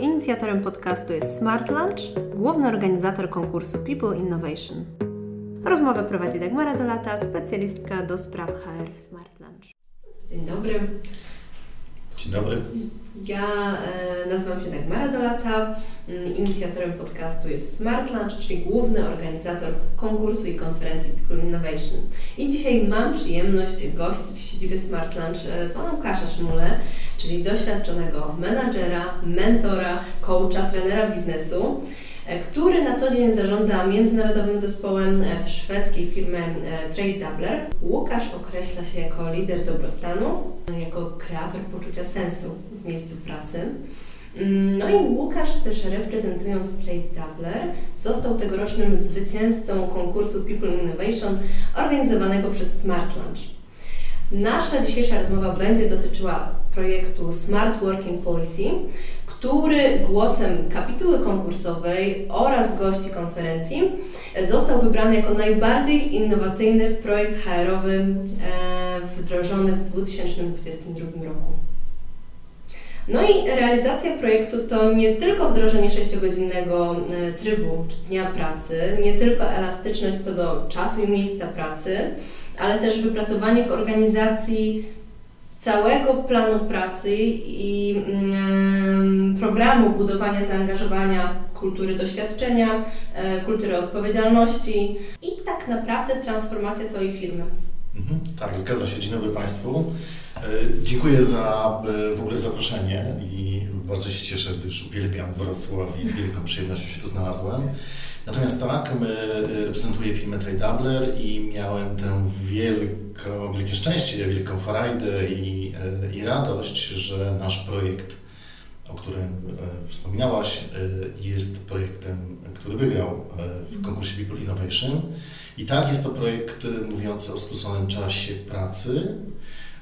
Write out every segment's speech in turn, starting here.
Inicjatorem podcastu jest Smart Lunch, główny organizator konkursu People Innovation. Rozmowę prowadzi Dagmara Dolata, specjalistka do spraw HR w Smart Lunch. Dzień dobry. Dzień dobry. Ja e, nazywam się Dagmara Dolata. Mm, inicjatorem podcastu jest Smart Lunch, czyli główny organizator konkursu i konferencji People Innovation. I dzisiaj mam przyjemność gościć w siedzibie Smart Lunch e, pana Łukasza Szmule, czyli doświadczonego menadżera, mentora, coacha, trenera biznesu który na co dzień zarządza międzynarodowym zespołem e, w szwedzkiej firmie e, Trade Doubler. Łukasz określa się jako lider dobrostanu, jako kreator poczucia sensu w miejscu pracy. Mm, No i Łukasz też reprezentując Trade Doubler został tegorocznym zwycięzcą konkursu People Innovation organizowanego przez Smart Lunch. Nasza dzisiejsza rozmowa będzie dotyczyła projektu Smart Working Policy, który głosem kapituły konkursowej oraz gości konferencji został wybrany jako najbardziej innowacyjny projekt HR-owy e, wdrożony w 2022 roku. No i realizacja projektu to nie tylko wdrożenie 6-godzinnego e, trybu czy dnia pracy, nie tylko elastyczność co do czasu i miejsca pracy, ale też wypracowanie w organizacji całego planu pracy i mm, programu budowania zaangażowania, kultury doświadczenia, e, kultury odpowiedzialności i tak naprawdę transformacja całej firmy. Mhm, tak, zgadza się. Dzień dobry Państwu. E, Dziękuję za e, w ogóle zaproszenie i bardzo się cieszę, gdyż uwielbiam Wrocław i z wielką przyjemnością się tu znalazłem. Natomiast tak, e, reprezentuję firmę Trade Doubler i miałem tę wielko, wielkie szczęście, wielką frajdę i, e, i radość, że nasz projekt, o którym e, wspominałaś, jest projektem, który wygrał w konkursie People Innovation. I tak, jest to projekt mówiący o skróconym czasie pracy,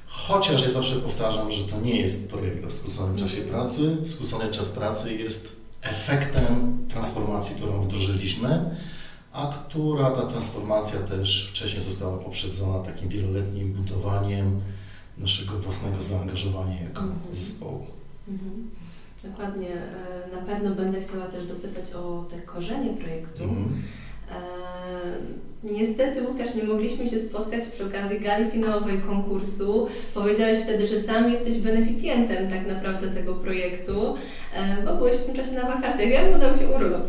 chociaż ja zawsze powtarzam, że to nie jest projekt o skróconym czasie pracy. Skrócony czas pracy jest efektem transformacji, którą wdrożyliśmy, a która ta transformacja też wcześniej została poprzedzona takim wieloletnim budowaniem naszego własnego zaangażowania jako Mhm. zespołu. Mhm. Dokładnie. E, Na pewno będę chciała też dopytać o te korzenie projektu. Mhm. E, Niestety, Łukasz, nie mogliśmy się spotkać przy okazji gali finałowej konkursu. Powiedziałeś wtedy, że sam jesteś beneficjentem tak naprawdę tego projektu, bo byłeś w tym czasie na wakacjach. Jak udał się urlop?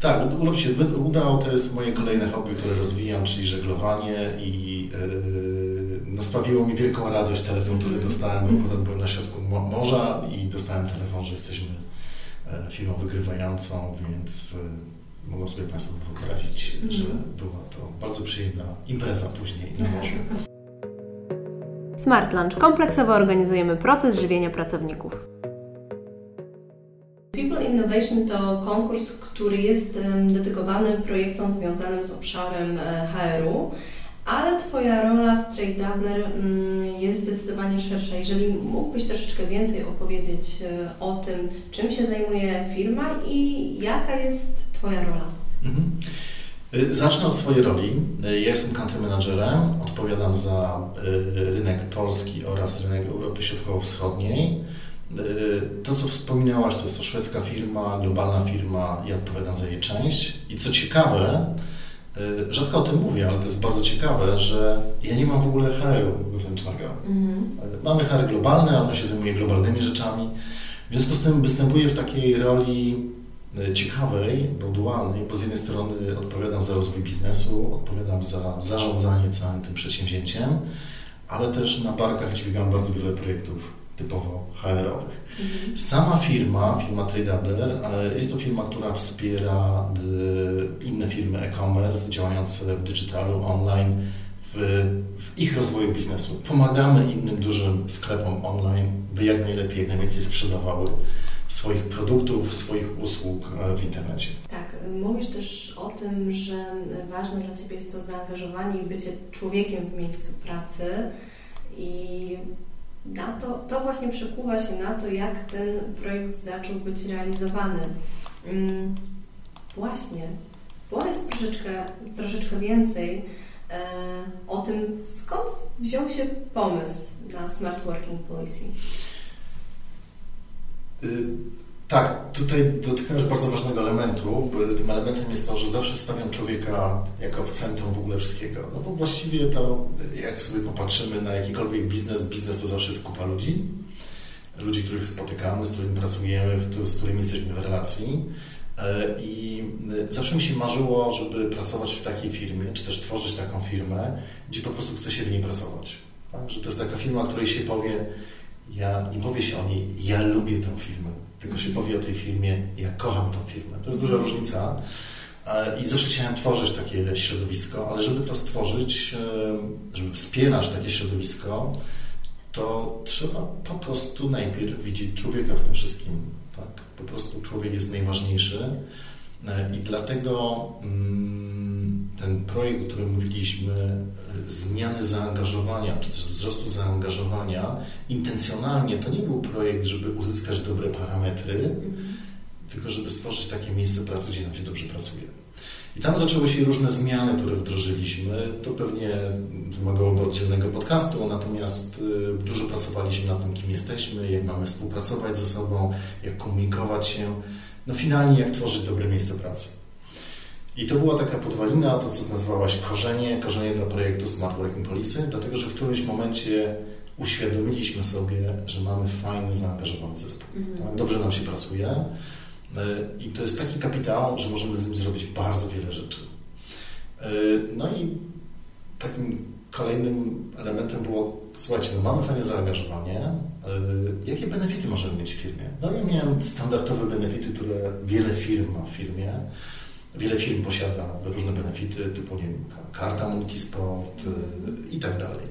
Tak, urlop się udał, to jest moje kolejne hobby, które rozwijam, czyli żeglowanie i yy, no, sprawiło mi wielką radość telefon, który dostałem, bo akurat byłem na środku mo- morza i dostałem telefon, że jesteśmy e, firmą wygrywającą, więc e, mogą sobie Państwo wyobrazić, Mhm. że była to bardzo przyjemna impreza później na morzu. Smart Lunch. Kompleksowo organizujemy proces żywienia pracowników. People Innovation to konkurs, który jest dedykowany projektom związanym z obszarem e, HR-u, ale Twoja rola w Trade Doubler mm, jest zdecydowanie szersza. Jeżeli mógłbyś troszeczkę więcej opowiedzieć e, o tym, czym się zajmuje firma i jaka jest Twoja rola. Mhm. Y, Zacznę od swojej roli. Y, Ja jestem country managerem, odpowiadam za y, rynek polski oraz rynek Europy Środkowo-Wschodniej. To, co wspominałaś, to jest to szwedzka firma, globalna firma, ja odpowiadam za jej część. I co ciekawe, rzadko o tym mówię, ale to jest bardzo ciekawe, że ja nie mam w ogóle HR-u wewnętrznego. Y, Mamy HR globalny, ale on się zajmuje globalnymi rzeczami. W związku z tym występuję w takiej roli ciekawej, bo dualnej, bo z jednej strony odpowiadam za rozwój biznesu, odpowiadam za zarządzanie całym tym przedsięwzięciem, ale też na barkach dźwigam bardzo wiele projektów typowo HR-owych. Mhm. Sama firma, firma Tradeabler, e, jest to firma, która wspiera e, inne firmy e-commerce działające w digitalu, online, w, w ich rozwoju biznesu. Pomagamy innym dużym sklepom online, by jak najlepiej, jak najwięcej sprzedawały swoich produktów, swoich usług e, w internecie. Tak, mówisz też o tym, że ważne dla Ciebie jest to zaangażowanie i bycie człowiekiem w miejscu pracy i na to, to właśnie przekuwa się na to, jak ten projekt zaczął być realizowany. Mm, Właśnie, powiedz troszeczkę, troszeczkę więcej e, o tym, skąd wziął się pomysł na Smart Working Policy. Y, Tak, tutaj dotknąłeś bardzo ważnego elementu. Tym elementem jest to, że zawsze stawiam człowieka jako w centrum w ogóle wszystkiego. No bo właściwie to, jak sobie popatrzymy na jakikolwiek biznes, biznes to zawsze jest kupa ludzi. Ludzi, których spotykamy, z którymi pracujemy, z którymi jesteśmy w relacji. E, I zawsze mi się marzyło, żeby pracować w takiej firmie, czy też tworzyć taką firmę, gdzie po prostu chce się w niej pracować. Tak? Że to jest taka firma, której się powie, ja nie powie się o niej, ja lubię tę firmę, tylko się powie o tej firmie, ja kocham tę firmę. To jest duża różnica. I zawsze chciałem tworzyć takie środowisko, ale żeby to stworzyć, żeby wspierać takie środowisko, to trzeba po prostu najpierw widzieć człowieka w tym wszystkim. Tak? Po prostu człowiek jest najważniejszy i dlatego mm, ten projekt, o którym mówiliśmy, zmiany zaangażowania, czy też wzrostu zaangażowania, intencjonalnie to nie był projekt, żeby uzyskać dobre parametry, tylko żeby stworzyć takie miejsce pracy, gdzie nam się dobrze pracuje. I tam zaczęły się różne zmiany, które wdrożyliśmy. To pewnie wymagałoby oddzielnego podcastu, natomiast y, dużo pracowaliśmy nad tym, kim jesteśmy, jak mamy współpracować ze sobą, jak komunikować się, no finalnie jak tworzyć dobre miejsce pracy. I to była taka podwalina, to co nazwałaś korzenie, korzenie dla projektu Smart Working Policy, dlatego że w którymś momencie uświadomiliśmy sobie, że mamy fajny, zaangażowany zespół. Mhm. Dobrze nam się pracuje e, i to jest taki kapitał, że możemy z nim zrobić bardzo wiele rzeczy. E, no i takim kolejnym elementem było, słuchajcie, no mamy fajne zaangażowanie, jakie benefity możemy mieć w firmie? No ja miałem standardowe benefity, które wiele firm ma w firmie, Wiele firm posiada różne benefity, typu nie wiem, karta multisport y, i tak dalej.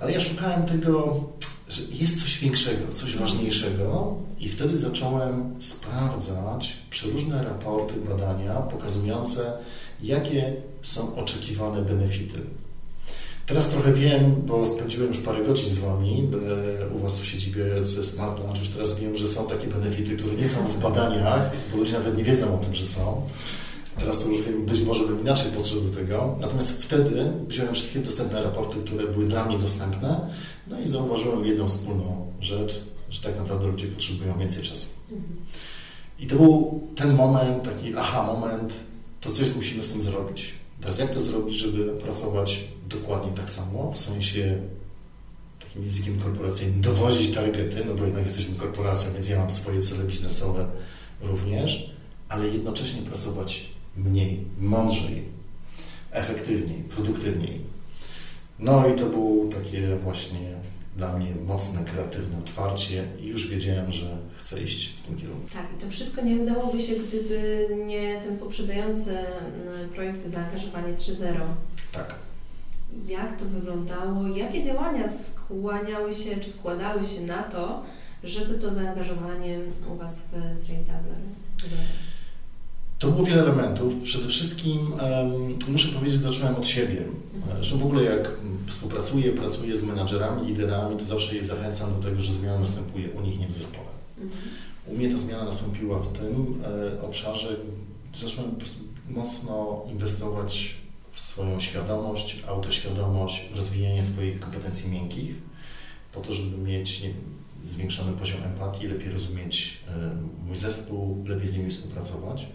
Ale ja szukałem tego, że jest coś większego, coś ważniejszego i wtedy zacząłem sprawdzać przeróżne raporty, badania pokazujące, jakie są oczekiwane benefity. Teraz trochę wiem, bo spędziłem już parę godzin z Wami u Was w siedzibie ze Smart Lunch. Już teraz wiem, że są takie benefity, które nie są w badaniach, bo ludzie nawet nie wiedzą o tym, że są. Teraz to już wiem, być może bym inaczej podszedł do tego. Natomiast wtedy wziąłem wszystkie dostępne raporty, które były dla mnie dostępne, no i zauważyłem jedną wspólną rzecz, że tak naprawdę ludzie potrzebują więcej czasu. I to był ten moment, taki aha moment, to coś musimy z tym zrobić. Teraz jak to zrobić, żeby pracować dokładnie tak samo, w sensie takim językiem korporacyjnym, dowozić targety, no bo jednak jesteśmy korporacją, więc ja mam swoje cele biznesowe również, ale jednocześnie pracować mniej, mądrzej, efektywniej, produktywniej. No i to było takie właśnie dla mnie mocne, kreatywne otwarcie i już wiedziałem, że chcę iść w tym kierunku. Tak, i to wszystko nie udałoby się, gdyby nie ten poprzedzający mm, projekt Zaangażowanie 3.0. Tak. Jak to wyglądało? Jakie działania skłaniały się, czy składały się na to, żeby to zaangażowanie u Was w Train Tabler wyglądać? To było wiele elementów. Przede wszystkim muszę powiedzieć, że zacząłem od siebie. Mhm. Że w ogóle jak współpracuję, pracuję z menadżerami, liderami, to zawsze je zachęcam do tego, że zmiana następuje u nich, nie w zespole. Mhm. U mnie ta zmiana nastąpiła w tym e, obszarze, że zacząłem po prostu mocno inwestować w swoją świadomość, autoświadomość, w rozwijanie swoich kompetencji miękkich, po to, żeby mieć zwiększony poziom empatii, lepiej rozumieć e, mój zespół, lepiej z nimi współpracować.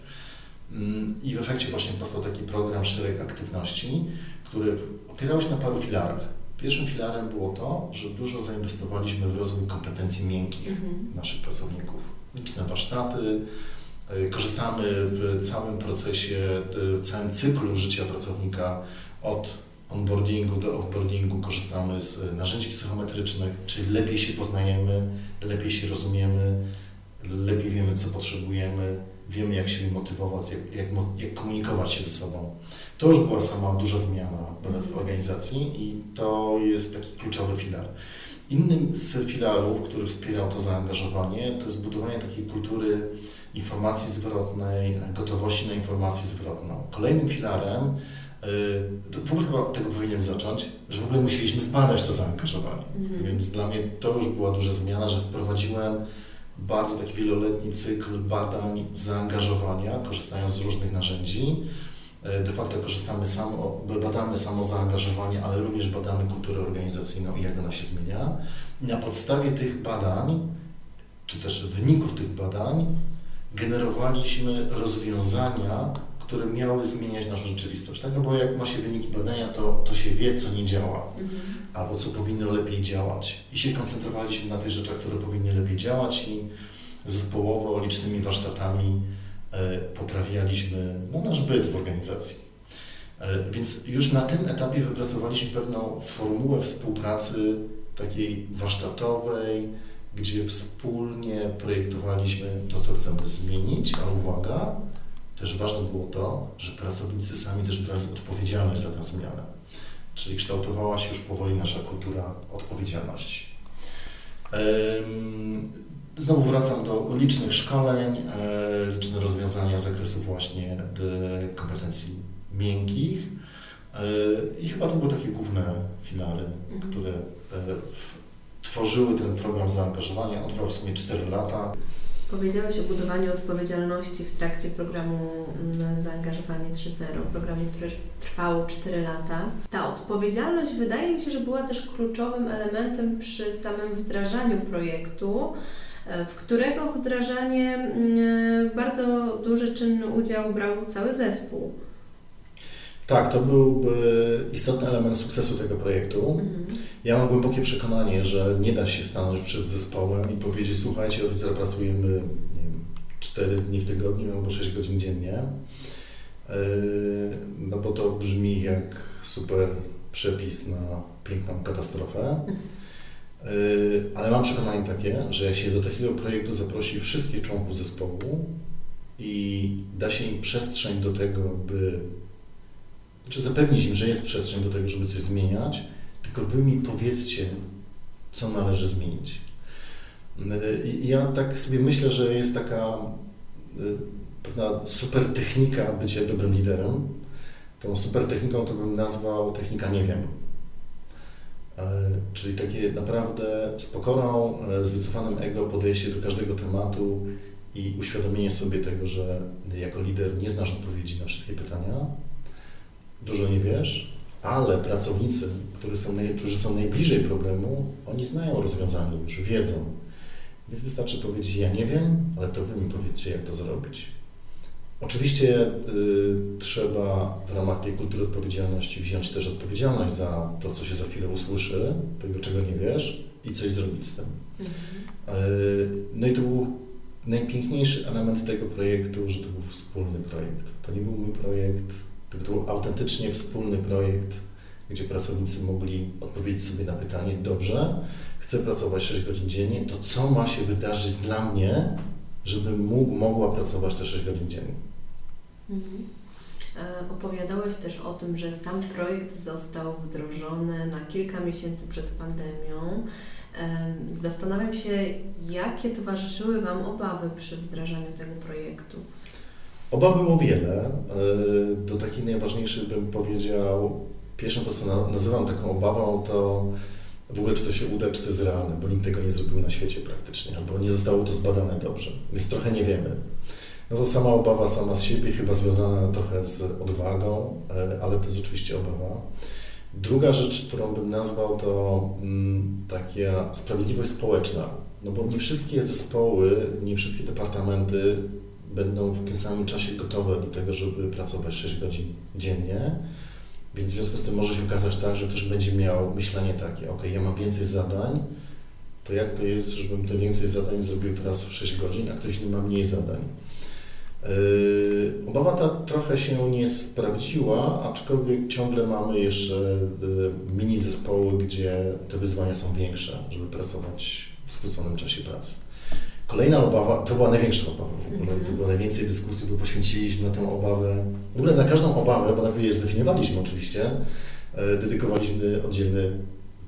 Mm, I w efekcie właśnie powstał taki program, szereg aktywności, które opierały się na paru filarach. Pierwszym filarem było to, że dużo zainwestowaliśmy w rozwój kompetencji miękkich mhm. naszych pracowników. Liczne warsztaty, e, korzystamy w całym procesie, w całym cyklu życia pracownika od onboardingu do offboardingu korzystamy z narzędzi psychometrycznych, czyli lepiej się poznajemy, lepiej się rozumiemy, lepiej wiemy, co potrzebujemy, wiemy, jak się motywować, jak, jak, jak, komunikować się ze sobą. To już była sama duża zmiana w organizacji i to jest taki kluczowy filar. Innym z filarów, który wspierał to zaangażowanie, to jest budowanie takiej kultury informacji zwrotnej, gotowości na informację zwrotną. Kolejnym filarem, y, w ogóle chyba od tego powinienem zacząć, że w ogóle musieliśmy zbadać to zaangażowanie. Mhm. Więc dla mnie to już była duża zmiana, że wprowadziłem bardzo taki wieloletni cykl badań zaangażowania, korzystając z różnych narzędzi. E, de facto korzystamy samo, badamy samo zaangażowanie, ale również badamy kulturę organizacyjną i jak ona się zmienia. Na podstawie tych badań, czy też wyników tych badań, generowaliśmy rozwiązania, które miały zmieniać naszą rzeczywistość. Tak? No bo jak ma się wyniki badania, to, to się wie, co nie działa, mhm. albo co powinno lepiej działać. I się koncentrowaliśmy na tych rzeczach, które powinny lepiej działać i zespołowo, licznymi warsztatami e, poprawialiśmy no, nasz byt w organizacji. E, więc już na tym etapie wypracowaliśmy pewną formułę współpracy takiej warsztatowej, gdzie wspólnie projektowaliśmy to, co chcemy zmienić, ale uwaga, też ważne było to, że pracownicy sami też brali odpowiedzialność za tę zmianę. Czyli kształtowała się już powoli nasza kultura odpowiedzialności. Znowu wracam do licznych szkoleń, e, liczne rozwiązania z zakresu właśnie kompetencji miękkich e, i chyba to były takie główne filary, mhm. które e, tworzyły ten program zaangażowania. On trwał w sumie 4 lata. Powiedziałeś o budowaniu odpowiedzialności w trakcie programu mm, Zaangażowanie 3.0, programu, który trwał 4 lata. Ta odpowiedzialność wydaje mi się, że była też kluczowym elementem przy samym wdrażaniu projektu, e, w którego wdrażanie mm, bardzo duży czynny udział brał cały zespół. Tak, to byłby istotny element sukcesu tego projektu. Mhm. Ja mam głębokie przekonanie, że nie da się stanąć przed zespołem i powiedzieć, słuchajcie, od jutra pracujemy nie wiem, 4 dni w tygodniu albo 6 godzin dziennie. Yy, no bo to brzmi jak super przepis na piękną katastrofę. Yy, ale mam przekonanie takie, że jak się do takiego projektu zaprosi wszystkich członków zespołu i da się im przestrzeń do tego, by czy zapewnić im, że jest przestrzeń do tego, żeby coś zmieniać, tylko wy mi powiedzcie, co należy zmienić. I ja tak sobie myślę, że jest taka y, pewna super technika bycia dobrym liderem. Tą super techniką to bym nazwał technika nie wiem. E, czyli takie naprawdę z pokorą, e, z wycofanym ego podejście do każdego tematu i uświadomienie sobie tego, że jako lider nie znasz odpowiedzi na wszystkie pytania, dużo nie wiesz, ale pracownicy, którzy są, naj, którzy są najbliżej problemu, oni znają rozwiązanie już, wiedzą. Więc wystarczy powiedzieć, ja nie wiem, ale to wy mi powiedzcie, jak to zrobić. Oczywiście y, trzeba w ramach tej kultury odpowiedzialności wziąć też odpowiedzialność za to, co się za chwilę usłyszy, tego, czego nie wiesz i coś zrobić z tym. Mhm. Y, no i to był najpiękniejszy element tego projektu, że to był wspólny projekt. To nie był mój projekt, to był autentycznie wspólny projekt, gdzie pracownicy mogli odpowiedzieć sobie na pytanie, dobrze, chcę pracować 6 godzin dziennie, to co ma się wydarzyć dla mnie, żebym mógł, mogła pracować te 6 godzin dziennie? Mhm. E, opowiadałeś też o tym, że sam projekt został wdrożony na kilka miesięcy przed pandemią. E, zastanawiam się, jakie towarzyszyły Wam obawy przy wdrażaniu tego projektu? Obaw było wiele. Do takich najważniejszych bym powiedział, pierwszą to, co nazywam taką obawą, to w ogóle czy to się uda, czy to jest realne, bo nikt tego nie zrobił na świecie praktycznie, albo nie zostało to zbadane dobrze, więc trochę nie wiemy. No to sama obawa sama z siebie, chyba związana trochę z odwagą, e, ale to jest oczywiście obawa. Druga rzecz, którą bym nazwał, to mm, taka sprawiedliwość społeczna. No bo nie wszystkie zespoły, nie wszystkie departamenty będą w tym samym czasie gotowe do tego, żeby pracować 6 godzin dziennie. Więc w związku z tym może się okazać tak, że ktoś będzie miał myślenie takie, ok, ja mam więcej zadań, to jak to jest, żebym te więcej zadań zrobił teraz w 6 godzin, a ktoś nie ma mniej zadań. Yy, obawa ta trochę się nie sprawdziła, aczkolwiek ciągle mamy jeszcze yy, mini zespoły, gdzie te wyzwania są większe, żeby pracować w skróconym czasie pracy. Kolejna obawa, to była największa obawa w ogóle, mm -hmm. to było najwięcej dyskusji, bo poświęciliśmy na tę obawę, w ogóle na każdą obawę, bo najpierw je zdefiniowaliśmy oczywiście, e, dedykowaliśmy oddzielny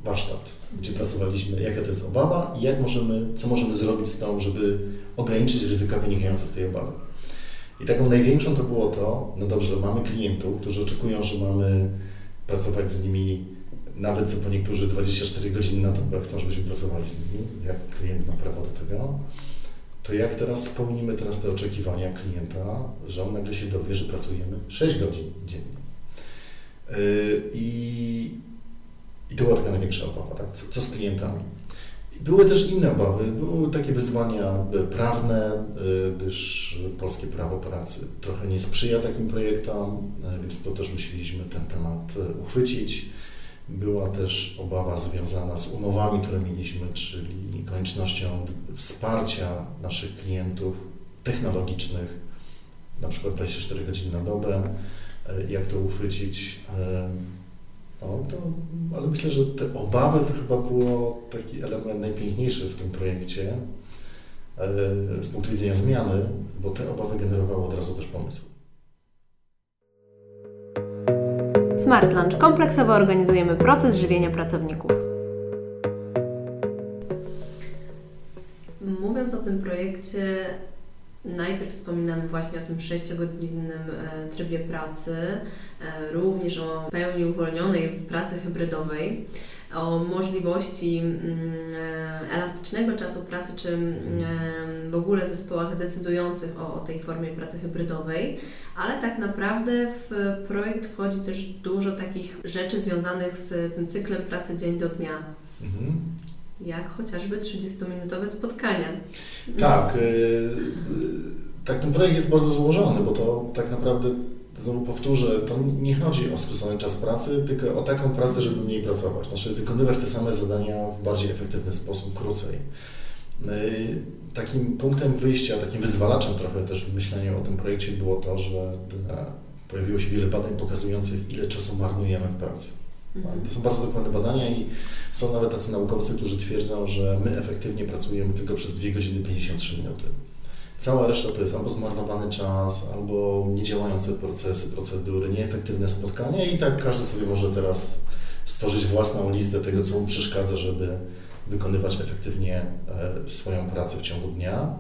warsztat, gdzie pracowaliśmy, jaka to jest obawa i jak możemy, co możemy zrobić z tą, żeby ograniczyć ryzyka wynikające z tej obawy. I taką największą to było to, no dobrze, mamy klientów, którzy oczekują, że mamy pracować z nimi nawet co po niektórzy 24 godziny na dobę chcą, żebyśmy pracowali z nimi, jak klient ma prawo do tego, to jak teraz spełnimy teraz te oczekiwania klienta, że on nagle się dowie, że pracujemy 6 godzin dziennie. Yy, I, i to była taka największa obawa, tak? Co, co z klientami? Były też inne obawy, były takie wyzwania prawne, gdyż polskie prawo pracy trochę nie sprzyja takim projektom, więc to też musieliśmy ten temat uchwycić. Była też obawa związana z umowami, które mieliśmy, czyli koniecznością wsparcia naszych klientów technologicznych, na przykład 24 godziny na dobę, e, jak to uchwycić. E, no, to, ale myślę, że te obawy to chyba było taki element najpiękniejszy w tym projekcie e, z punktu widzenia zmiany, bo te obawy generowały od razu też pomysł. Smart Lunch kompleksowo organizujemy proces żywienia pracowników. Mówiąc o tym projekcie, najpierw wspominamy właśnie o tym 6-godzinnym e, trybie pracy, e, również o pełni uwolnionej pracy hybrydowej o możliwości mm, e, elastycznego czasu pracy, czy mm, w ogóle zespołach decydujących o, tej formie pracy hybrydowej, ale tak naprawdę w projekt wchodzi też dużo takich rzeczy związanych z tym cyklem pracy dzień do dnia. Mhm. Jak chociażby 30-minutowe spotkania. Tak. Yy, tak, ten projekt jest bardzo złożony, bo to tak naprawdę znowu powtórzę, to nie chodzi o skrócony czas pracy, tylko o taką pracę, żeby mniej pracować, znaczy wykonywać te same zadania w bardziej efektywny sposób, krócej. No takim punktem wyjścia, takim wyzwalaczem trochę też w myśleniu o tym projekcie było to, że pojawiło się wiele badań pokazujących, ile czasu marnujemy w pracy. Mhm. To są bardzo dokładne badania i są nawet tacy naukowcy, którzy twierdzą, że my efektywnie pracujemy tylko przez 2 godziny 53 minuty. Cała reszta to jest albo zmarnowany czas, albo niedziałające procesy, procedury, nieefektywne spotkania i tak każdy sobie może teraz stworzyć własną listę tego, co mu przeszkadza, żeby wykonywać efektywnie e, swoją pracę w ciągu dnia.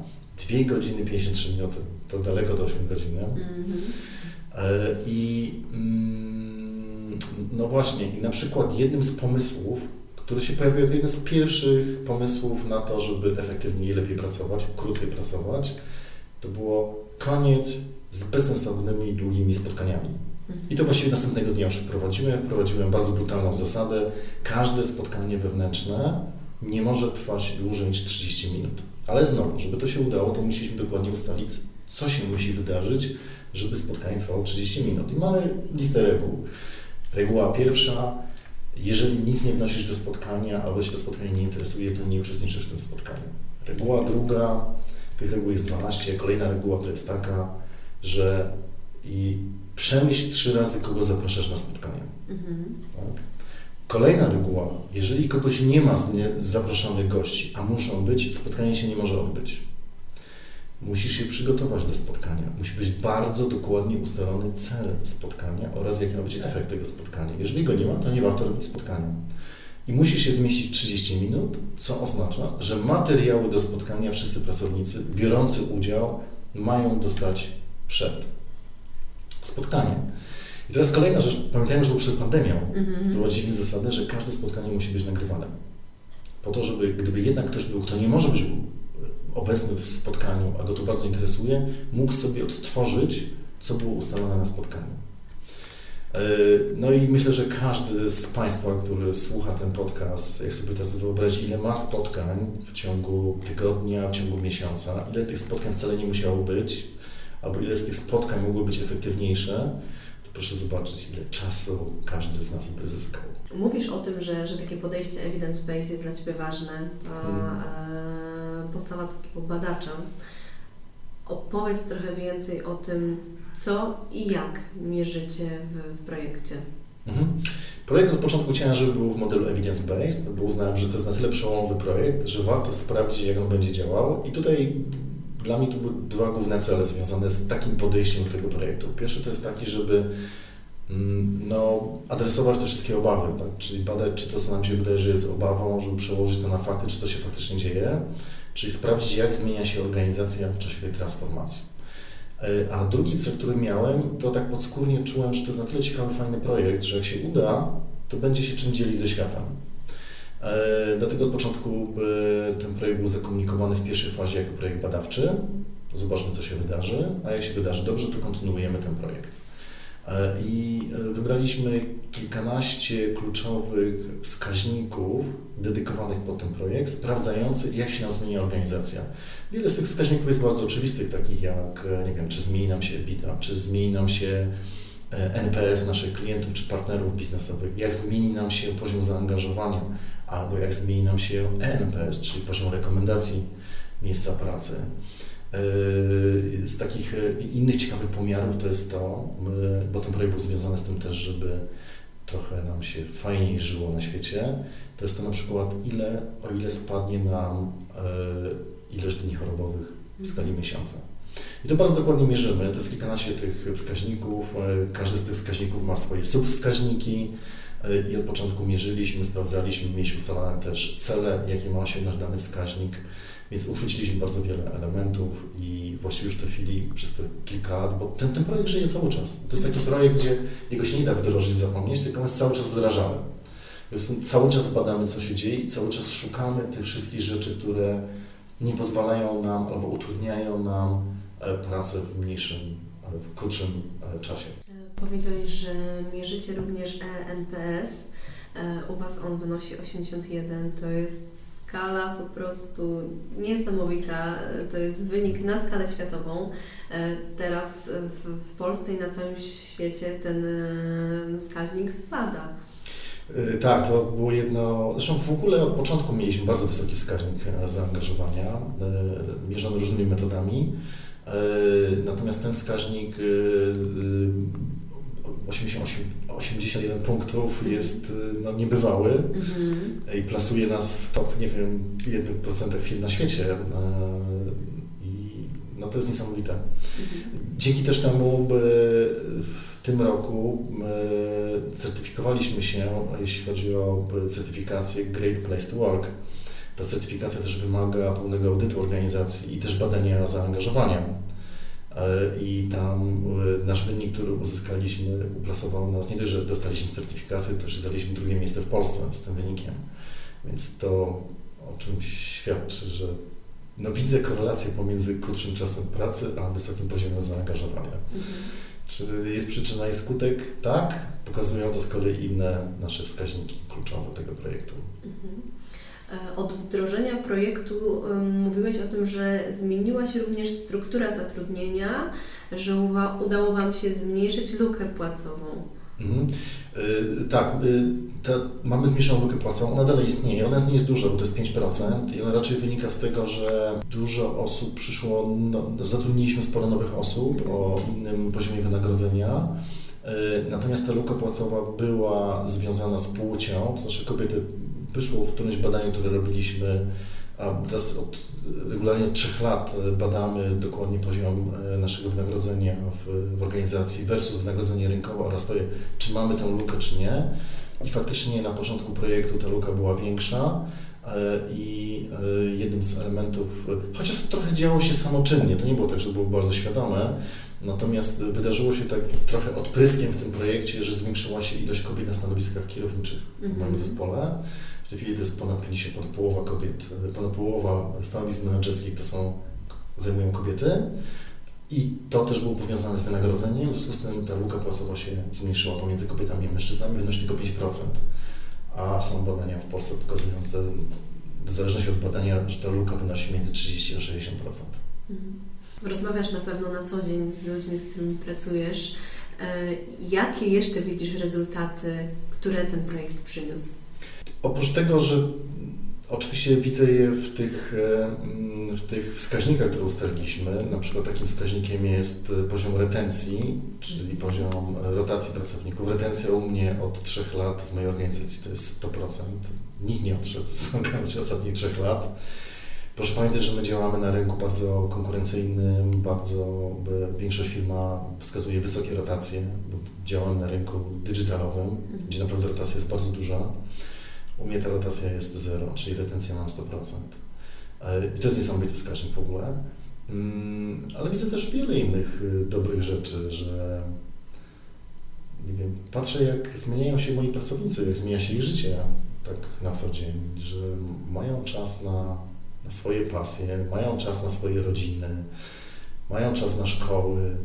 2 godziny 53 minuty, to daleko do 8 godzin. Mm-hmm. I mm, no właśnie, i na przykład jednym z pomysłów, który się pojawił jako jeden z pierwszych pomysłów na to, żeby efektywniej i lepiej pracować, krócej pracować, to było koniec z bezsensownymi, długimi spotkaniami. I to właściwie następnego dnia już wprowadziłem. Wprowadziłem bardzo brutalną zasadę. Każde spotkanie wewnętrzne nie może trwać dłużej niż 30 minut. Ale znowu, żeby to się udało, to musieliśmy dokładnie ustalić, co się musi wydarzyć, żeby spotkanie trwało 30 minut. I mamy listę reguł. Reguła pierwsza, jeżeli nic nie wnosisz do spotkania, albo się to spotkanie nie interesuje, to nie uczestniczysz w tym spotkaniu. Reguła druga, tych reguł jest 12. Kolejna reguła to jest taka, że i przemyśl trzy razy, kogo zapraszasz na spotkanie. Mhm. Tak? Kolejna reguła, jeżeli kogoś nie ma z, zaproszonych gości, a muszą być, spotkanie się nie może odbyć. Musisz się przygotować do spotkania. Musi być bardzo dokładnie ustalony cel spotkania oraz jaki ma być efekt tego spotkania. Jeżeli go nie ma, to nie warto robić spotkania. I musi się zmieścić 30 minut, co oznacza, że materiały do spotkania wszyscy pracownicy biorący udział mają dostać przed spotkaniem. I teraz kolejna rzecz, pamiętajmy, że przed pandemią mm-hmm. wprowadzili zasadę, że każde spotkanie musi być nagrywane. Po to, żeby gdyby jednak ktoś był, kto nie może być obecny w spotkaniu, a go to bardzo interesuje, mógł sobie odtworzyć, co było ustalone na spotkaniu. E, no i myślę, że każdy z Państwa, który słucha ten podcast, jak sobie teraz wyobrazi, ile ma spotkań w ciągu tygodnia, w ciągu miesiąca, ile tych spotkań wcale nie musiało być, albo ile z tych spotkań mogło być efektywniejsze, to proszę zobaczyć, ile czasu każdy z nas by zyskał. Mówisz o tym, że, że takie podejście evidence-based jest dla Ciebie ważne, a hmm. Postawa takiego badacza. Opowiedz trochę więcej o tym, co i jak mierzycie w, w projekcie. Mhm. Projekt od początku chciałem, żeby był w modelu evidence-based, bo uznałem, że to jest na tyle przełomowy projekt, że warto sprawdzić, jak on będzie działał. I tutaj dla mnie to były dwa główne cele związane z takim podejściem do tego projektu. Pierwszy to jest taki, żeby mm, no, adresować te wszystkie obawy, tak? czyli badać, czy to, co nam się wydaje, że jest obawą, żeby przełożyć to na fakty, czy to się faktycznie dzieje, czyli sprawdzić, jak zmienia się organizacja w czasie tej transformacji. E, a drugi cel, który miałem, to tak podskórnie czułem, że to jest na tyle ciekawy, fajny projekt, że jak się uda, to będzie się czym dzielić ze światem. E, dlatego od początku e, ten projekt był zakomunikowany w pierwszej fazie jako projekt badawczy. Zobaczmy, co się wydarzy, a jeśli wydarzy dobrze, to kontynuujemy ten projekt. I wybraliśmy kilkanaście kluczowych wskaźników dedykowanych pod ten projekt, sprawdzających, jak się nam zmienia organizacja. Wiele z tych wskaźników jest bardzo oczywistych, takich jak, nie wiem, czy zmieni nam się EBITDA, czy zmieni nam się E, NPS naszych klientów czy partnerów biznesowych, jak zmieni nam się poziom zaangażowania, albo jak zmieni nam się ENPS, czyli poziom rekomendacji miejsca pracy. E, z takich e, innych ciekawych pomiarów to jest to, bo ten projekt był związany z tym też, żeby trochę nam się fajniej żyło na świecie, to jest to na przykład ile, o ile spadnie nam ilość dni chorobowych w skali miesiąca. I to bardzo dokładnie mierzymy. To jest kilkanaście tych wskaźników. Każdy z tych wskaźników ma swoje subwskaźniki i od początku mierzyliśmy, sprawdzaliśmy, mieliśmy ustalone też cele, jakie ma osiągnąć dany wskaźnik, więc uchwyciliśmy bardzo wiele elementów i właściwie już trafili przez te kilka lat, bo ten, ten projekt żyje cały czas. To jest taki projekt, gdzie jego się nie da wdrożyć, zapomnieć, tylko on jest cały czas wdrażany. Cały czas badamy, co się dzieje i cały czas szukamy tych wszystkich rzeczy, które nie pozwalają nam albo utrudniają nam E, pracę w mniejszym, w krótszym e, czasie. E, powiedziałeś, że mierzycie również NPS. U Was on wynosi 81. To jest skala po prostu niesamowita. To jest wynik na skalę światową. Teraz w, Polsce i na całym świecie ten wskaźnik spada. Tak, to było jedno. Zresztą w ogóle od początku mieliśmy bardzo wysoki wskaźnik zaangażowania, mierzony różnymi metodami. E, natomiast ten wskaźnik 88, e, 81 e, punktów jest no, niebywały mhm. i plasuje nas w top, nie wiem, 1% firm na świecie. I no, to jest niesamowite. Mhm. Dzięki też temu w tym roku certyfikowaliśmy się, jeśli chodzi o certyfikację Great Place to Work. Ta certyfikacja też wymaga pełnego audytu organizacji i też badania zaangażowania. E, I tam e, nasz wynik, który uzyskaliśmy, uplasował nas, nie dość, że dostaliśmy certyfikację, to też zajęliśmy drugie miejsce w Polsce z tym wynikiem. Więc to o czymś świadczy, że no widzę korelację pomiędzy krótszym czasem pracy, a wysokim poziomem zaangażowania. Mhm. Czy jest przyczyna i skutek? Tak. Pokazują to z kolei inne nasze wskaźniki kluczowe tego projektu. Mhm. E, od wdrożenia projektu mówiłeś o tym, że zmieniła się również struktura zatrudnienia, że udało Wam się zmniejszyć lukę płacową. Mhm. Yy, tak, yy, mamy zmniejszoną lukę płacową, ona dalej istnieje, ona nie jest duża, bo to jest 5% i ona raczej wynika z tego, że dużo osób przyszło, no, zatrudniliśmy sporo nowych osób o innym poziomie wynagrodzenia, natomiast ta luka płacowa była związana z płcią, to znaczy kobiety wyszło w którymś badaniu, które robiliśmy, a teraz od regularnie trzech lat badamy dokładnie poziom e, naszego wynagrodzenia w, w organizacji versus wynagrodzenie rynkowe oraz to, czy mamy tę lukę, czy nie. I faktycznie na początku projektu ta luka była większa e, i e, jednym z elementów, chociaż to trochę działo się samoczynnie, to nie było tak, że było bardzo świadome, natomiast wydarzyło się tak trochę odpryskiem w tym projekcie, że zwiększyła się ilość kobiet na stanowiskach kierowniczych w moim mhm. zespole tej chwili to jest ponad 50, ponad połowa kobiet, ponad połowa stanowisk menedżerskich to są, zajmują kobiety. I to też było powiązane z wynagrodzeniem, w związku z tym ta luka płacowa się zmniejszyła pomiędzy kobietami a mężczyznami, wynosi tylko 5%. A są badania w Polsce pokazujące, w zależności od badania, że ta luka wynosi między 30 a 60%. Mhm. Rozmawiasz na pewno na co dzień z ludźmi, z którymi pracujesz. E, jakie jeszcze widzisz rezultaty, które ten projekt przyniósł? Oprócz tego, że oczywiście widzę je w tych, e, mm, w tych wskaźnikach, które ustaliliśmy, na przykład takim wskaźnikiem jest poziom retencji, czyli poziom rotacji pracowników. Retencja u mnie od 3 lat w mojej organizacji to jest 100%. Nikt nie odszedł z ostatnich 3 lat. Proszę pamiętać, że my działamy na rynku bardzo konkurencyjnym, bardzo większość firma wskazuje wysokie rotacje, bo działamy na rynku digitalowym, gdzie naprawdę rotacja jest bardzo duża. U mnie ta rotacja jest 0, czyli retencja mam 100%. E, I to jest niesamowity wskaźnik w ogóle. Mm, ale widzę też wiele innych y, dobrych rzeczy, że nie wiem, patrzę jak zmieniają się moi pracownicy, jak zmienia się ich życie tak na co dzień, że mają czas na, na swoje pasje, mają czas na swoje rodziny, mają czas na szkoły,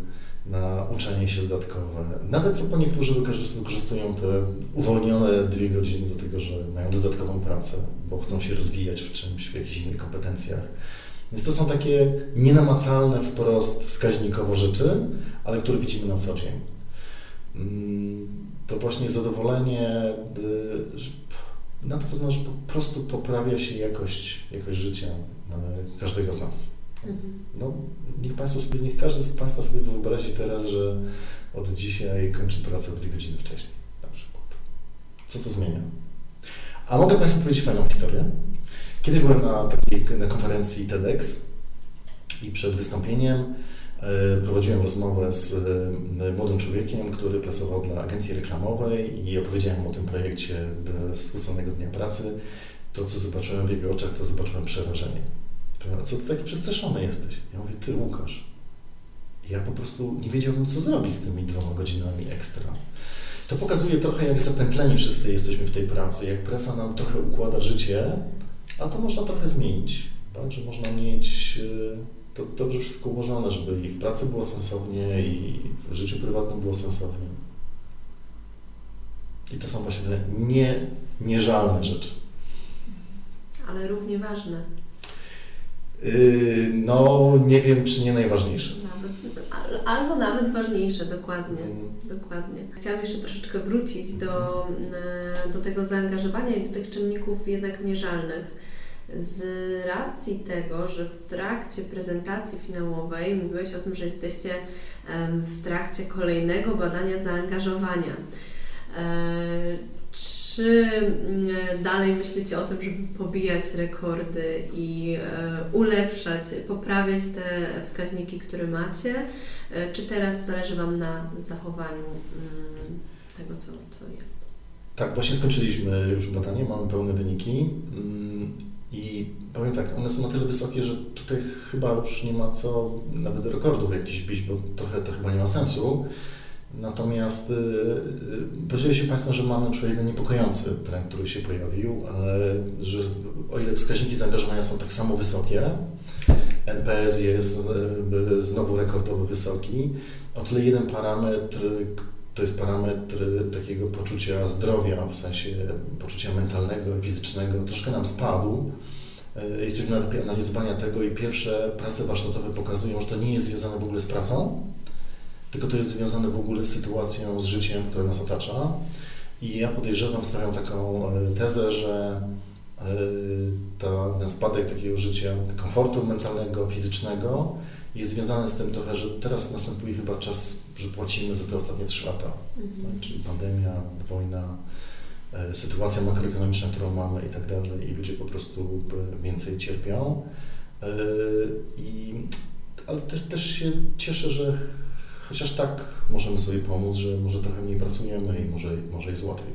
na uczenie się dodatkowe. Nawet co po niektórzy wykorzystują te uwolnione dwie godziny do tego, że mają dodatkową pracę, bo chcą się rozwijać w czymś, w jakichś innych kompetencjach. Więc to są takie nienamacalne wprost wskaźnikowo rzeczy, ale które widzimy na co dzień. Mm, to właśnie zadowolenie, y, na to wygląda, że po prostu poprawia się jakość, jakość życia y, każdego z nas. No, niech Państwo sobie, niech każdy z Państwa sobie wyobrazi teraz, że od dzisiaj kończy pracę dwie godziny wcześniej na przykład. Co to zmienia? A mogę Państwu powiedzieć fajną historię. Kiedyś byłem na takiej na konferencji TEDx i przed wystąpieniem e, prowadziłem rozmowę z e, młodym człowiekiem, który pracował dla agencji reklamowej i opowiedziałem mu o tym projekcie skróconego dnia pracy. To, co zobaczyłem w jego oczach, to zobaczyłem przerażenie. Co ty taki przestraszony jesteś? Ja mówię, ty Łukasz. Ja po prostu nie wiedziałbym, co zrobić z tymi dwoma godzinami ekstra. To pokazuje trochę, jak zapętleni wszyscy jesteśmy w tej pracy, jak praca nam trochę układa życie, a to można trochę zmienić, tak? że można mieć e, to dobrze wszystko ułożone, żeby i w pracy było sensownie, i w życiu prywatnym było sensownie. I to są właśnie te nie, nieżalne rzeczy. Ale równie ważne. Yy, no, nie wiem, czy nie najważniejsze. Nawet, albo nawet ważniejsze, dokładnie. Mm. dokładnie. Chciałam jeszcze troszeczkę wrócić do, e, do tego zaangażowania i do tych czynników jednak mierzalnych. Z racji tego, że w trakcie prezentacji finałowej mówiłeś o tym, że jesteście w trakcie kolejnego badania zaangażowania. E, czy mm, dalej myślicie o tym, żeby pobijać rekordy i e, ulepszać, poprawiać te wskaźniki, które macie? E, czy teraz zależy Wam na zachowaniu mm, tego, co, co jest? Tak, właśnie skończyliśmy już badanie, mamy pełne wyniki mm, i powiem tak, one są na tyle wysokie, że tutaj chyba już nie ma co nawet rekordów jakichś bić, bo trochę to chyba nie ma sensu. Natomiast yy, się Państwo, że mamy na jeden niepokojący trend, który się pojawił, że o ile wskaźniki zaangażowania są tak samo wysokie, NPS jest y, znowu rekordowo wysoki, o tyle jeden parametr, to jest parametr takiego poczucia zdrowia, w sensie poczucia mentalnego, fizycznego, troszkę nam spadł. Y, jesteśmy na etapie analizowania tego i pierwsze prace warsztatowe pokazują, że to nie jest związane w ogóle z pracą, tylko to jest związane w ogóle z sytuacją, z życiem, które nas otacza. I ja podejrzewam, stawiam taką e, tezę, że e, ta, ten spadek takiego życia, komfortu mentalnego, fizycznego jest związany z tym trochę, że teraz następuje chyba czas, że płacimy za te ostatnie trzy lata, mhm. tak? czyli pandemia, wojna, e, sytuacja makroekonomiczna, którą mamy i tak dalej, i ludzie po prostu więcej cierpią. I, ale też, też się cieszę, że Chociaż tak możemy sobie pomóc, że może trochę mniej pracujemy i może, może jest łatwiej.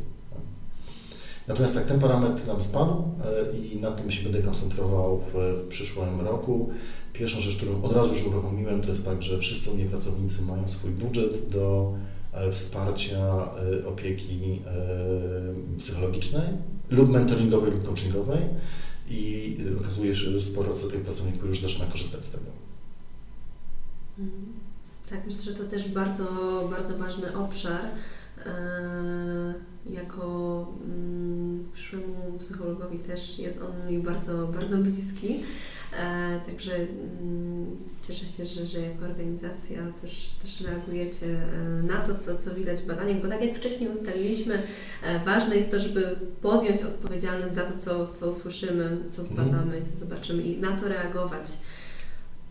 Natomiast tak, ten parametr nam spadł e, i na tym się będę koncentrował w, w, przyszłym roku. Pierwszą rzecz, którą od razu już uruchomiłem, to jest tak, że wszyscy u mnie pracownicy mają swój budżet do e, wsparcia e, opieki psychologicznej lub mentoringowej lub coachingowej i okazuje się, że sporo tych pracowników już zaczyna korzystać z tego. Mhm. Tak, myślę, że to też bardzo, bardzo ważny obszar. E, jako mm, przyszłemu psychologowi też jest on mi bardzo, bardzo bliski. E, także mm, cieszę się, że, że jako organizacja też, też reagujecie e, na to, co, co widać w badaniach, bo tak jak wcześniej ustaliliśmy, ważne jest to, żeby podjąć odpowiedzialność za to, co, co usłyszymy, co zbadamy, co zobaczymy i na to reagować.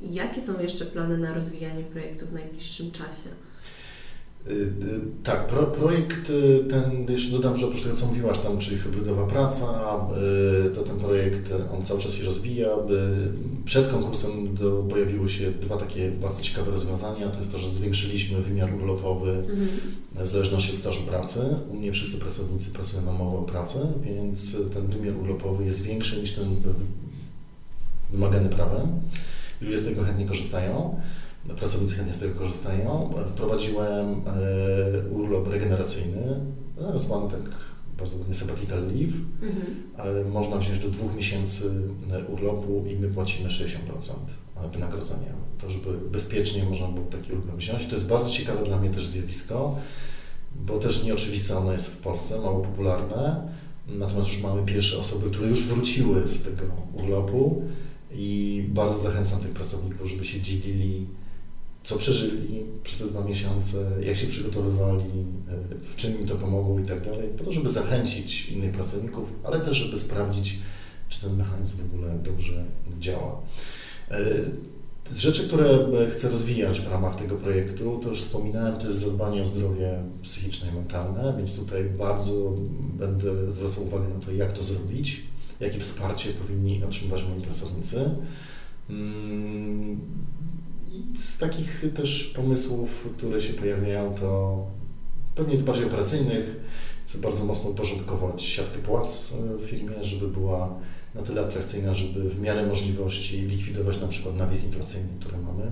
Jakie są jeszcze plany na rozwijanie projektu w najbliższym czasie? Y, y, tak, pro, projekt y, ten, jeszcze dodam, że oprócz tego, co mówiłaś tam, czyli hybrydowa praca, to ten projekt, on cały czas się rozwija. Przed konkursem do, pojawiły się dwa takie bardzo ciekawe rozwiązania. To jest to, że zwiększyliśmy wymiar urlopowy mhm. w zależności od stażu pracy. U mnie wszyscy pracownicy pracują na umowę o pracę, więc ten wymiar urlopowy jest większy niż ten wymagany prawem. Ludzie z tego chętnie korzystają, pracownicy chętnie z tego korzystają. Wprowadziłem e, urlop regeneracyjny, zwany tak bardzo ładnie sabbatical leave. Mhm. Można wziąć do dwóch miesięcy e, urlopu i my płacimy 60% wynagrodzenia. To, żeby bezpiecznie można było taki urlop wziąć. To jest bardzo ciekawe dla mnie też zjawisko, bo też nieoczywiste ono jest w Polsce, mało popularne. Natomiast już mamy pierwsze osoby, które już wróciły z tego urlopu i bardzo zachęcam tych pracowników, żeby się dzielili, co przeżyli przez te dwa miesiące, jak się przygotowywali, w czym im to pomogło i tak dalej, po to, żeby zachęcić innych pracowników, ale też, żeby sprawdzić, czy ten mechanizm w ogóle dobrze działa. Z rzeczy, które chcę rozwijać w ramach tego projektu, to już wspominałem, to jest zadbanie o zdrowie psychiczne i mentalne, więc tutaj bardzo będę zwracał uwagę na to, jak to zrobić, jakie wsparcie powinni otrzymywać moi pracownicy. Mm, z takich też pomysłów, które się pojawiają, to pewnie bardziej operacyjnych, chcę bardzo mocno uporządkować siatkę płac w firmie, żeby była na tyle atrakcyjna, żeby w miarę możliwości likwidować na przykład nawias inflacyjny, który mamy.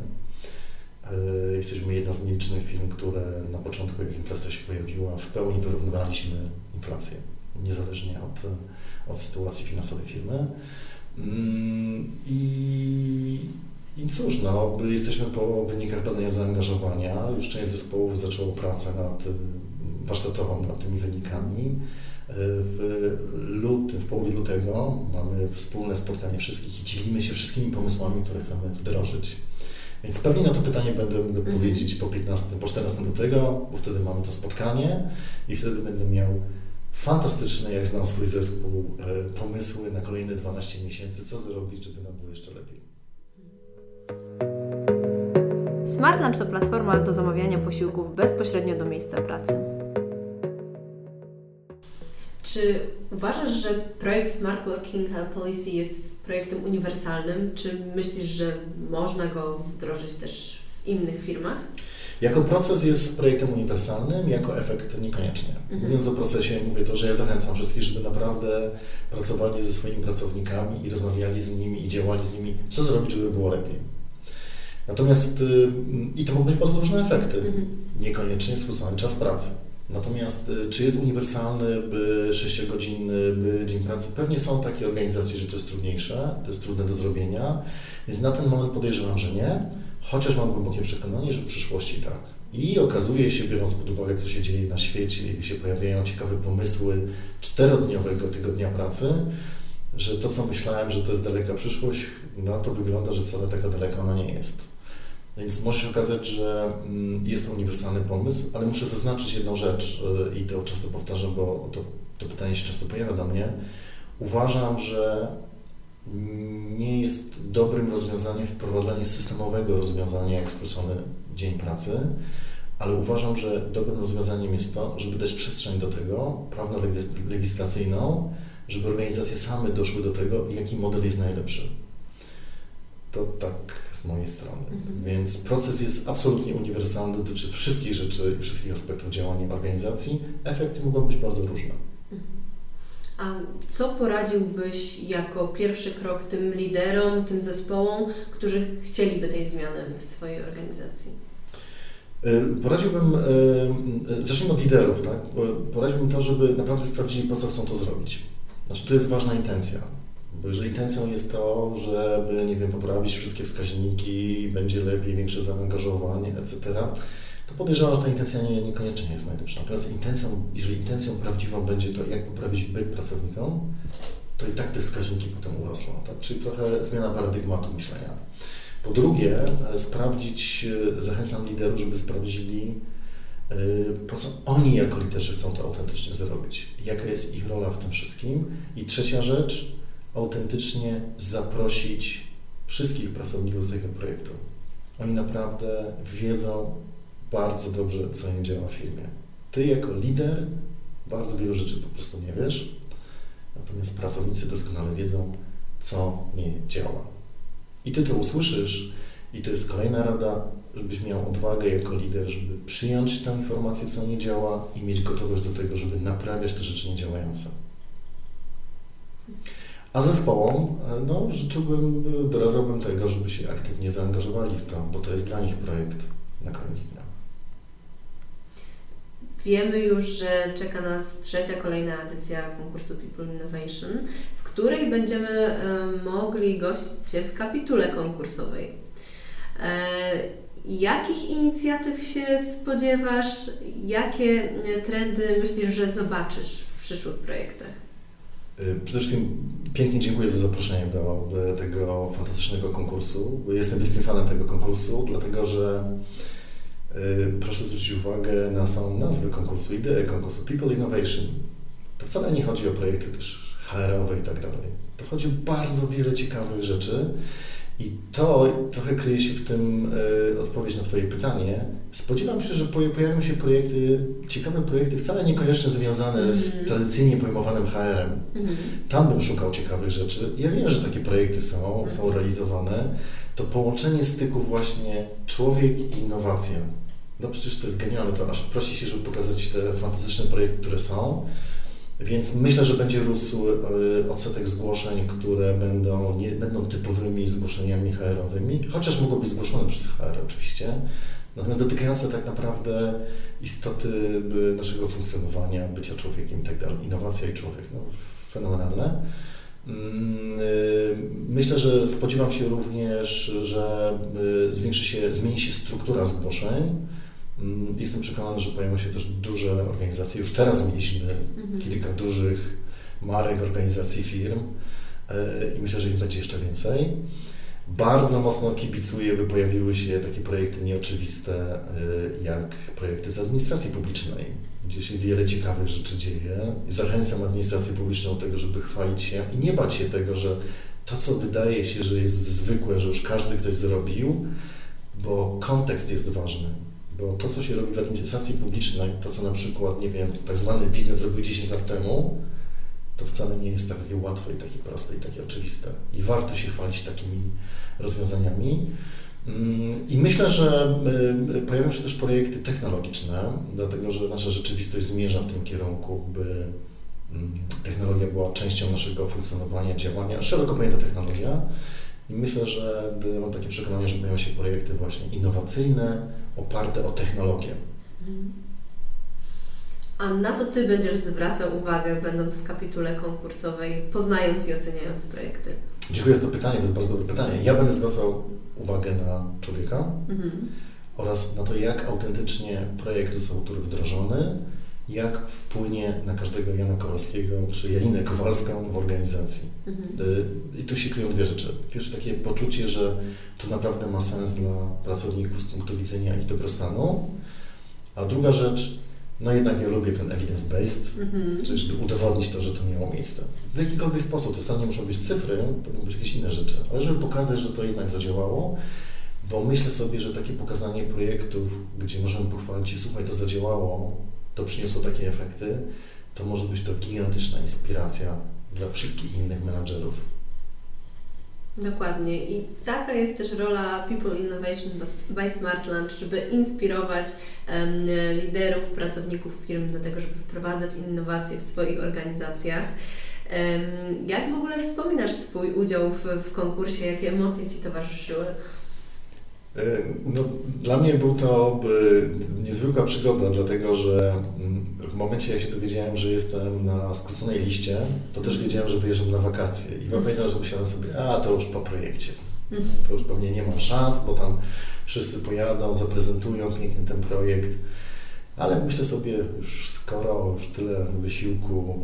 E, jesteśmy jedną z nielicznych firm, które na początku, jak inflacja się pojawiła, w pełni wyrównywaliśmy inflację, niezależnie od, od sytuacji finansowej firmy. Mm, I, I cóż, no, jesteśmy po wynikach badania zaangażowania. Już część zespołów zaczęło pracę nad, warsztatową nad tymi wynikami. W lutym, w połowie lutego mamy wspólne spotkanie wszystkich i dzielimy się wszystkimi pomysłami, które chcemy wdrożyć. Więc pewnie na to pytanie będę mógł powiedzieć po 15, po 14 lutego, bo wtedy mamy to spotkanie i wtedy będę miał fantastyczne, jak znam swój zespół, e, pomysły na kolejne 12 miesięcy, co zrobić, żeby nam było jeszcze lepiej. Smart Lunch to platforma do zamawiania posiłków bezpośrednio do miejsca pracy. Czy uważasz, że projekt Smart Working Policy jest projektem uniwersalnym? Czy myślisz, że można go wdrożyć też w innych firmach? Jako proces jest projektem uniwersalnym, jako efekt niekoniecznie. Mhm. Mówiąc o procesie, mówię to, że ja zachęcam wszystkich, żeby naprawdę pracowali ze swoimi pracownikami i rozmawiali z nimi i działali z nimi, co zrobić, żeby było lepiej. Natomiast, y, i to mogą być bardzo różne efekty, mhm. niekoniecznie skrócony czas pracy. Natomiast y, czy jest uniwersalny, by 6-godzinny by dzień pracy? Pewnie są takie organizacje, że to jest trudniejsze, to jest trudne do zrobienia, więc na ten moment podejrzewam, że nie, chociaż mam głębokie przekonanie, że w przyszłości tak. I okazuje się, biorąc pod uwagę, co się dzieje na świecie, jak się pojawiają ciekawe pomysły czterodniowego tygodnia pracy, że to, co myślałem, że to jest daleka przyszłość, na to wygląda, że wcale taka daleka ona nie jest. Więc może się okazać, że mm, jest to uniwersalny pomysł, ale muszę zaznaczyć jedną rzecz y, i to często powtarzam, bo to, to pytanie się często pojawia do mnie. Uważam, że nie jest dobrym rozwiązaniem wprowadzanie systemowego rozwiązania jak skrócony dzień pracy, ale uważam, że dobrym rozwiązaniem jest to, żeby dać przestrzeń do tego, prawno-legislacyjną, żeby organizacje same doszły do tego, jaki model jest najlepszy. To tak z mojej strony. Mhm. Więc proces jest absolutnie uniwersalny, dotyczy wszystkich rzeczy, wszystkich aspektów działania organizacji. Efekty mogą być bardzo różne. A co poradziłbyś jako pierwszy krok tym liderom, tym zespołom, którzy chcieliby tej zmiany w swojej organizacji? Y, poradziłbym, y, zacznijmy od liderów, tak? Poradziłbym to, żeby naprawdę sprawdzili, po co chcą to zrobić. Znaczy, to jest ważna intencja. Bo jeżeli intencją jest to, żeby, nie wiem, poprawić wszystkie wskaźniki, będzie lepiej, większe zaangażowanie, etc., to podejrzewam, że ta intencja nie, niekoniecznie jest najlepsza. Natomiast intencją, jeżeli intencją prawdziwą będzie to, jak poprawić byt pracownikom, to i tak te wskaźniki potem urosną. Tak? Czyli trochę zmiana paradygmatu myślenia. Po drugie, e, sprawdzić, e, zachęcam liderów, żeby sprawdzili, e, po co oni jako liderzy chcą to autentycznie zrobić, jaka jest ich rola w tym wszystkim. I trzecia rzecz, autentycznie zaprosić wszystkich pracowników do tego projektu. Oni naprawdę wiedzą bardzo dobrze, co nie działa w firmie. Ty jako lider bardzo wielu rzeczy po prostu nie wiesz, natomiast pracownicy doskonale wiedzą, co nie działa. I ty to usłyszysz i to jest kolejna rada, żebyś miał odwagę jako lider, żeby przyjąć tę informację, co nie działa i mieć gotowość do tego, żeby naprawiać te rzeczy niedziałające. A zespołom no, życzyłbym, doradzałbym tego, żeby się aktywnie zaangażowali w to, bo to jest dla nich projekt na koniec dnia. Wiemy już, że czeka nas trzecia, kolejna edycja konkursu People Innovation, w której będziemy e, mogli gościć Cię w kapitule konkursowej. Jakich inicjatyw się spodziewasz? Jakie trendy myślisz, że zobaczysz w przyszłych projektach? Przede wszystkim pięknie dziękuję za zaproszenie do, do tego fantastycznego konkursu. Jestem wielkim fanem tego konkursu, dlatego że proszę zwrócić uwagę na samą nazwę konkursu, ideę konkursu People Innovation. To wcale nie chodzi o projekty też HR-owe i tak dalej. To chodzi o bardzo wiele ciekawych rzeczy i to trochę kryje się w tym y, odpowiedź na Twoje pytanie. Spodziewam się, że pojawią się projekty, ciekawe projekty, wcale niekoniecznie związane mm. z mhm. tradycyjnie pojmowanym HR-em. Mm. Tam bym szukał ciekawych rzeczy. Ja wiem, że takie projekty są, są realizowane. To połączenie styków właśnie człowiek i innowacja no przecież to jest genialne, to aż prosi się, żeby pokazać te fantastyczne projekty, które są. Więc myślę, że będzie rósł e, odsetek zgłoszeń, które będą, nie, będą typowymi zgłoszeniami HR-owymi, chociaż mogą być zgłoszone przez HR oczywiście, natomiast dotykające tak naprawdę istoty naszego funkcjonowania, bycia człowiekiem i tak. Innowacja i człowiek, no, fenomenalne. Mm, y, myślę, że spodziewam się również, że y, zwiększy się, zmieni się struktura zgłoszeń. Mm, jestem przekonany, że pojawią się też duże organizacje. Już teraz mieliśmy mhm. kilka dużych marek, organizacji, firm e, i myślę, że ich będzie jeszcze więcej. Bardzo mocno kibicuję, by pojawiły się takie projekty nieoczywiste, e, jak projekty z administracji publicznej, gdzie się wiele ciekawych rzeczy dzieje. Zachęcam administrację publiczną do tego, żeby chwalić się i nie bać się tego, że to, co wydaje się, że jest zwykłe, że już każdy ktoś zrobił, bo kontekst jest ważny bo to, co się robi w administracji publicznej, to co na przykład, nie wiem, tak zwany biznes robił 10 lat temu, to wcale nie jest takie łatwe i takie proste i takie oczywiste. I warto się chwalić takimi rozwiązaniami. Mm, I myślę, że y, pojawią się też projekty technologiczne, dlatego że nasza rzeczywistość zmierza w tym kierunku, by mm, technologia była częścią naszego funkcjonowania, działania, szeroko pojęta technologia. I myślę, że mam takie przekonanie, że pojawią się projekty właśnie innowacyjne, oparte o technologię. A na co Ty będziesz zwracał uwagę, będąc w kapitule konkursowej, poznając i oceniając projekty? Dziękuję za to pytanie, to jest bardzo dobre pytanie. Ja będę zwracał uwagę na człowieka mhm. oraz na to, jak autentycznie projekt został wdrożony, jak wpłynie na każdego Jana Kowalskiego czy Janinę Kowalską w organizacji. Mhm. Y, I tu się kryją dwie rzeczy. Pierwsze takie poczucie, że to naprawdę ma sens dla pracowników z punktu widzenia ich dobrostanu, a druga rzecz, no jednak ja lubię ten evidence-based, mhm. czyli żeby udowodnić to, że to miało miejsce. W jakikolwiek sposób, to wcale nie muszą być cyfry, to mogą być jakieś inne rzeczy, ale żeby pokazać, że to jednak zadziałało, bo myślę sobie, że takie pokazanie projektów, gdzie możemy pochwalić się, słuchaj, to zadziałało, to przyniosło takie efekty, to może być to gigantyczna inspiracja dla wszystkich innych menadżerów. Dokładnie. I taka jest też rola People Innovation by Smart Lunch, żeby inspirować um, liderów, pracowników firm do tego, żeby wprowadzać innowacje w swoich organizacjach. Um, jak w ogóle wspominasz swój udział w, w konkursie? Jakie emocje Ci towarzyszyły? E, no, dla mnie był to e, niezwykła przygoda, dlatego że mm, w momencie, jak się dowiedziałem, że jestem na skróconej liście, to też wiedziałem, że wyjeżdżam na wakacje. I pamiętam, że myślałem sobie, a to już po projekcie. To już pewnie nie mam szans, bo tam wszyscy pojadą, zaprezentują pięknie ten projekt. Ale myślę sobie, już skoro już tyle wysiłku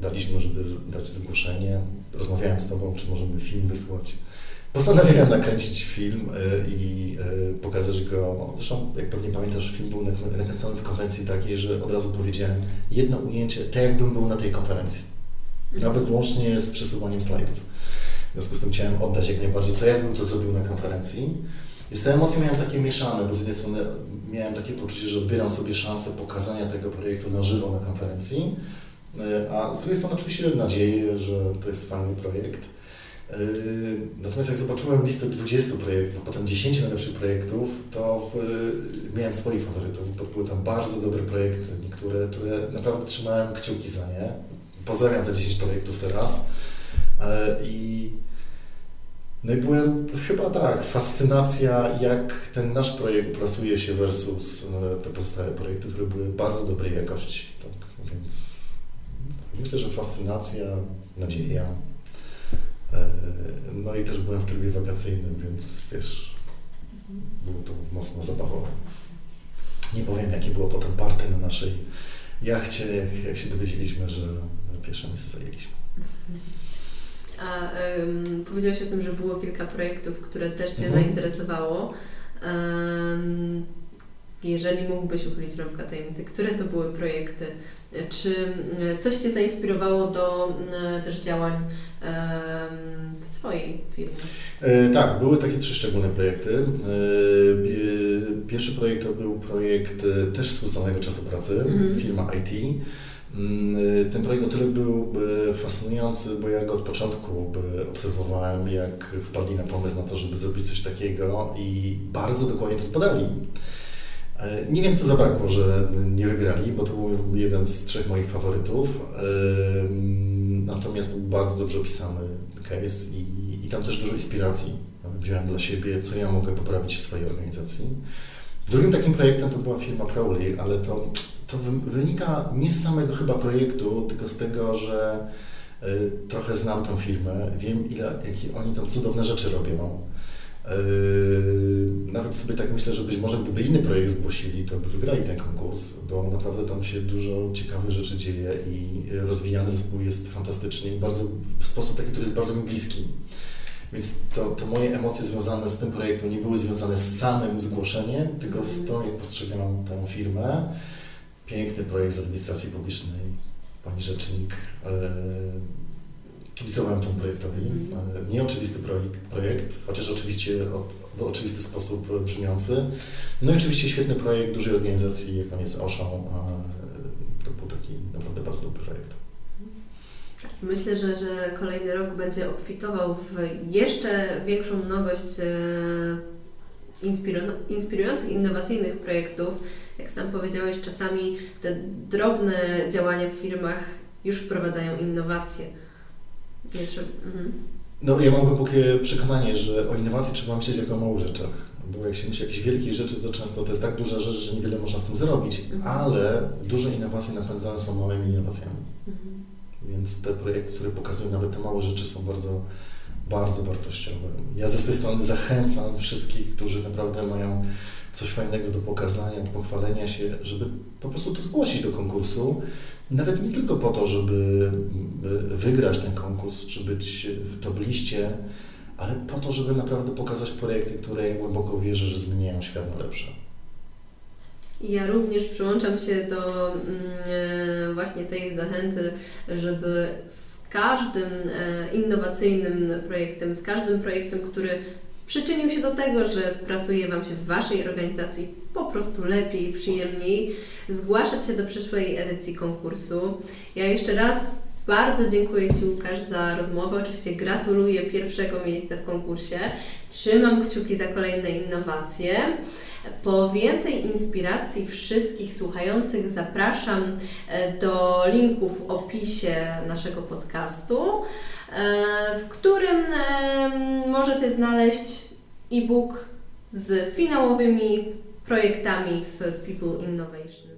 daliśmy, żeby dać zgłoszenie, rozmawiałem z Tobą, czy możemy film wysłać Postanowiłem nakręcić film e, i e, pokazać go. Zresztą, jak pewnie pamiętasz, film był nakręcony w konwencji takiej, że od razu powiedziałem jedno ujęcie, tak jakbym był na tej konferencji. Nawet łącznie z przesuwaniem slajdów. W związku z tym chciałem oddać jak najbardziej to, jakbym to zrobił na konferencji. I z te emocje miałem takie mieszane, bo z jednej strony miałem takie poczucie, że odbieram sobie szansę pokazania tego projektu na żywo na konferencji, e, a z drugiej strony oczywiście nadzieję, że to jest fajny projekt natomiast jak zobaczyłem listę 20 projektów, potem 10 najlepszych projektów, to w, miałem swoich faworytów, bo były tam bardzo dobre projekty, niektóre, które naprawdę trzymałem kciuki za nie. Pozdrawiam te 10 projektów teraz. Yy, I, no i byłem chyba tak, fascynacja, jak ten nasz projekt plasuje się versus yy, te pozostałe projekty, które były bardzo dobrej jakości. Tak, więc Myślę, że fascynacja, nadzieja. E, no i też byłem w trybie wakacyjnym, więc wiesz, było to mocno zabawowe. Nie powiem, jakie było potem party na naszej jachcie, jak, jak się dowiedzieliśmy, że pierwsze miejsce zajęliśmy. A um, powiedziałeś o tym, że było kilka projektów, które też Cię Mhm. zainteresowało. Um, jeżeli mógłbyś uchylić rąbka tajemnicy, które to były projekty? Czy e, coś Cię zainspirowało do e, też działań w swojej firmie? E, tak, były takie trzy szczególne projekty. Pierwszy projekt to był projekt też uznanego czasu pracy, Mhm. firma IT. Mm, Ten projekt o tyle był fascynujący, bo ja go od początku obserwowałem, jak wpadli na pomysł na to, żeby zrobić coś takiego i bardzo dokładnie to zbadali. E, Nie wiem, co zabrakło, że nie wygrali, bo to był jeden z trzech moich faworytów. Natomiast to był bardzo dobrze opisany case i, i tam też dużo inspiracji wziąłem dla siebie, co ja mogę poprawić w swojej organizacji. Drugim takim projektem to była firma Crowley, ale to, to wy- wynika nie z samego chyba projektu, tylko z tego, że y, trochę znam tą firmę, wiem ile, jakie oni tam cudowne rzeczy robią. Yy, Nawet sobie tak myślę, że być może gdyby inny projekt zgłosili, to by wygrali ten konkurs, bo naprawdę tam się dużo ciekawych rzeczy dzieje i rozwijany zespół jest fantastycznie, bardzo, w sposób taki, który jest bardzo mi bliski. Więc to, to moje emocje związane z tym projektem nie były związane z samym zgłoszeniem, tylko z tą, jak postrzegam tę firmę. Piękny projekt z administracji publicznej, pani rzecznik. Yy, Kibicowałem temu projektowi. Mhm. E, Nieoczywisty projekt, projekt, chociaż oczywiście w oczywisty sposób e, brzmiący. No i oczywiście świetny projekt dużej organizacji, jaką jest OSHA. e, To był taki naprawdę bardzo dobry projekt. Myślę, że, że kolejny rok będzie obfitował w jeszcze większą mnogość inspiru- inspirujących, innowacyjnych projektów. Jak sam powiedziałeś, czasami te drobne działania w firmach już wprowadzają innowacje. Mhm. No ja mam głębokie przekonanie, że o innowacji trzeba myśleć jako o małych rzeczach. Bo jak się myśli o jakichś wielkich rzeczy, to często to jest tak duża rzecz, że niewiele można z tym zrobić. Mhm. Ale duże innowacje napędzane są małymi innowacjami. Mhm. Więc te projekty, które pokazują nawet te małe rzeczy są bardzo, bardzo wartościowe. Ja ze swojej strony zachęcam wszystkich, którzy naprawdę mają coś fajnego do pokazania, do pochwalenia się, żeby po prostu to zgłosić do konkursu. Nawet nie tylko po to, żeby by wygrać ten konkurs, czy być w top ale po to, żeby naprawdę pokazać projekty, które ja głęboko wierzę, że zmieniają świat na lepsze. Ja również przyłączam się do mm, e, właśnie tej zachęty, żeby z każdym e, innowacyjnym projektem, z każdym projektem, który przyczynił się do tego, że pracuje Wam się w Waszej organizacji po prostu lepiej, przyjemniej, zgłaszać się do przyszłej edycji konkursu. Ja jeszcze raz bardzo dziękuję Ci Łukasz za rozmowę. Oczywiście gratuluję pierwszego miejsca w konkursie. Trzymam kciuki za kolejne innowacje. Po więcej inspiracji wszystkich słuchających zapraszam e, do linków w opisie naszego podcastu, w którym e, możecie znaleźć e-book z finałowymi projektami w People Innovation.